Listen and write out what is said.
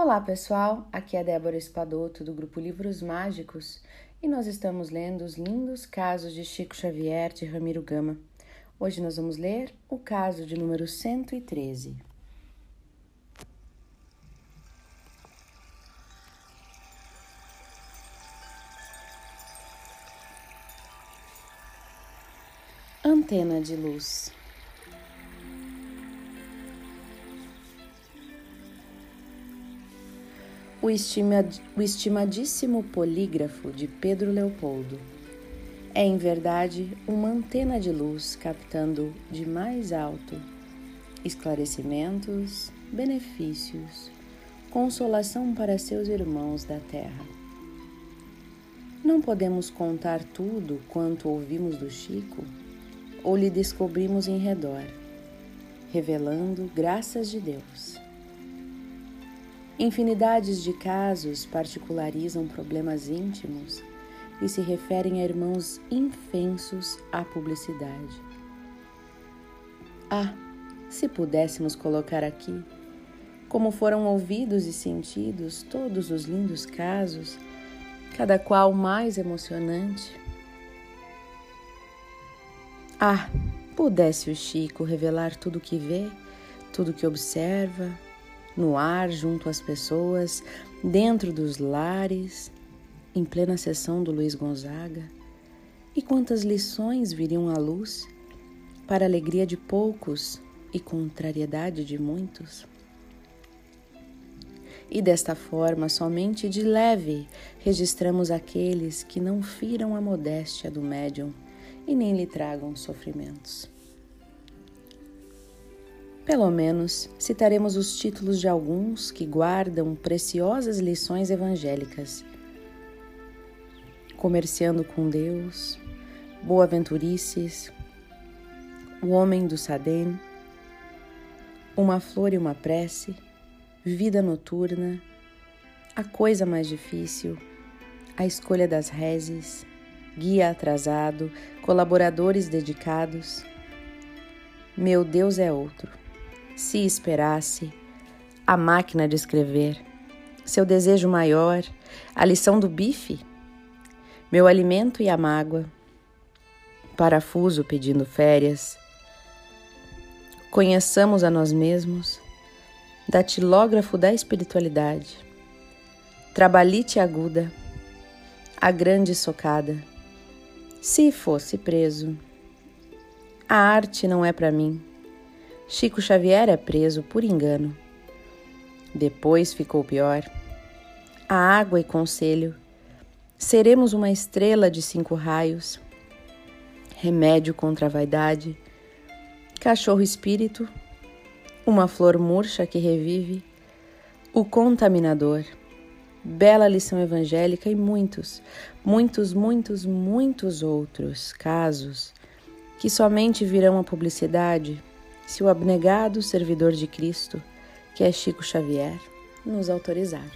Olá pessoal, aqui é Débora Espadoto do grupo Livros Mágicos e nós estamos lendo os lindos casos de Chico Xavier de Ramiro Gama. Hoje nós vamos ler o caso de número 113. Antena de luz. O, estima, o estimadíssimo polígrafo de Pedro Leopoldo é, em verdade, uma antena de luz captando de mais alto esclarecimentos, benefícios, consolação para seus irmãos da terra. Não podemos contar tudo quanto ouvimos do Chico ou lhe descobrimos em redor, revelando graças de Deus. Infinidades de casos particularizam problemas íntimos e se referem a irmãos infensos à publicidade. Ah, se pudéssemos colocar aqui, como foram ouvidos e sentidos todos os lindos casos, cada qual mais emocionante ah, pudesse o Chico revelar tudo o que vê, tudo o que observa, no ar, junto às pessoas, dentro dos lares, em plena sessão do Luiz Gonzaga, e quantas lições viriam à luz, para alegria de poucos e contrariedade de muitos? E desta forma, somente de leve, registramos aqueles que não firam a modéstia do médium e nem lhe tragam sofrimentos. Pelo menos citaremos os títulos de alguns que guardam preciosas lições evangélicas. Comerciando com Deus, Boaventurices, O Homem do Sadem, Uma Flor e uma Prece, Vida Noturna, A Coisa Mais Difícil, A Escolha das Rezes, guia atrasado, colaboradores dedicados. Meu Deus é outro. Se esperasse, a máquina de escrever, seu desejo maior, a lição do bife, meu alimento e a mágoa, parafuso pedindo férias. Conheçamos a nós mesmos, datilógrafo da espiritualidade, trabalhite aguda, a grande socada se fosse preso. A arte não é para mim. Chico Xavier é preso por engano. Depois ficou pior. A água e conselho. Seremos uma estrela de cinco raios. Remédio contra a vaidade. Cachorro espírito. Uma flor murcha que revive. O contaminador bela lição evangélica e muitos, muitos, muitos, muitos outros casos que somente virão à publicidade se o abnegado servidor de Cristo, que é Chico Xavier, nos autorizar.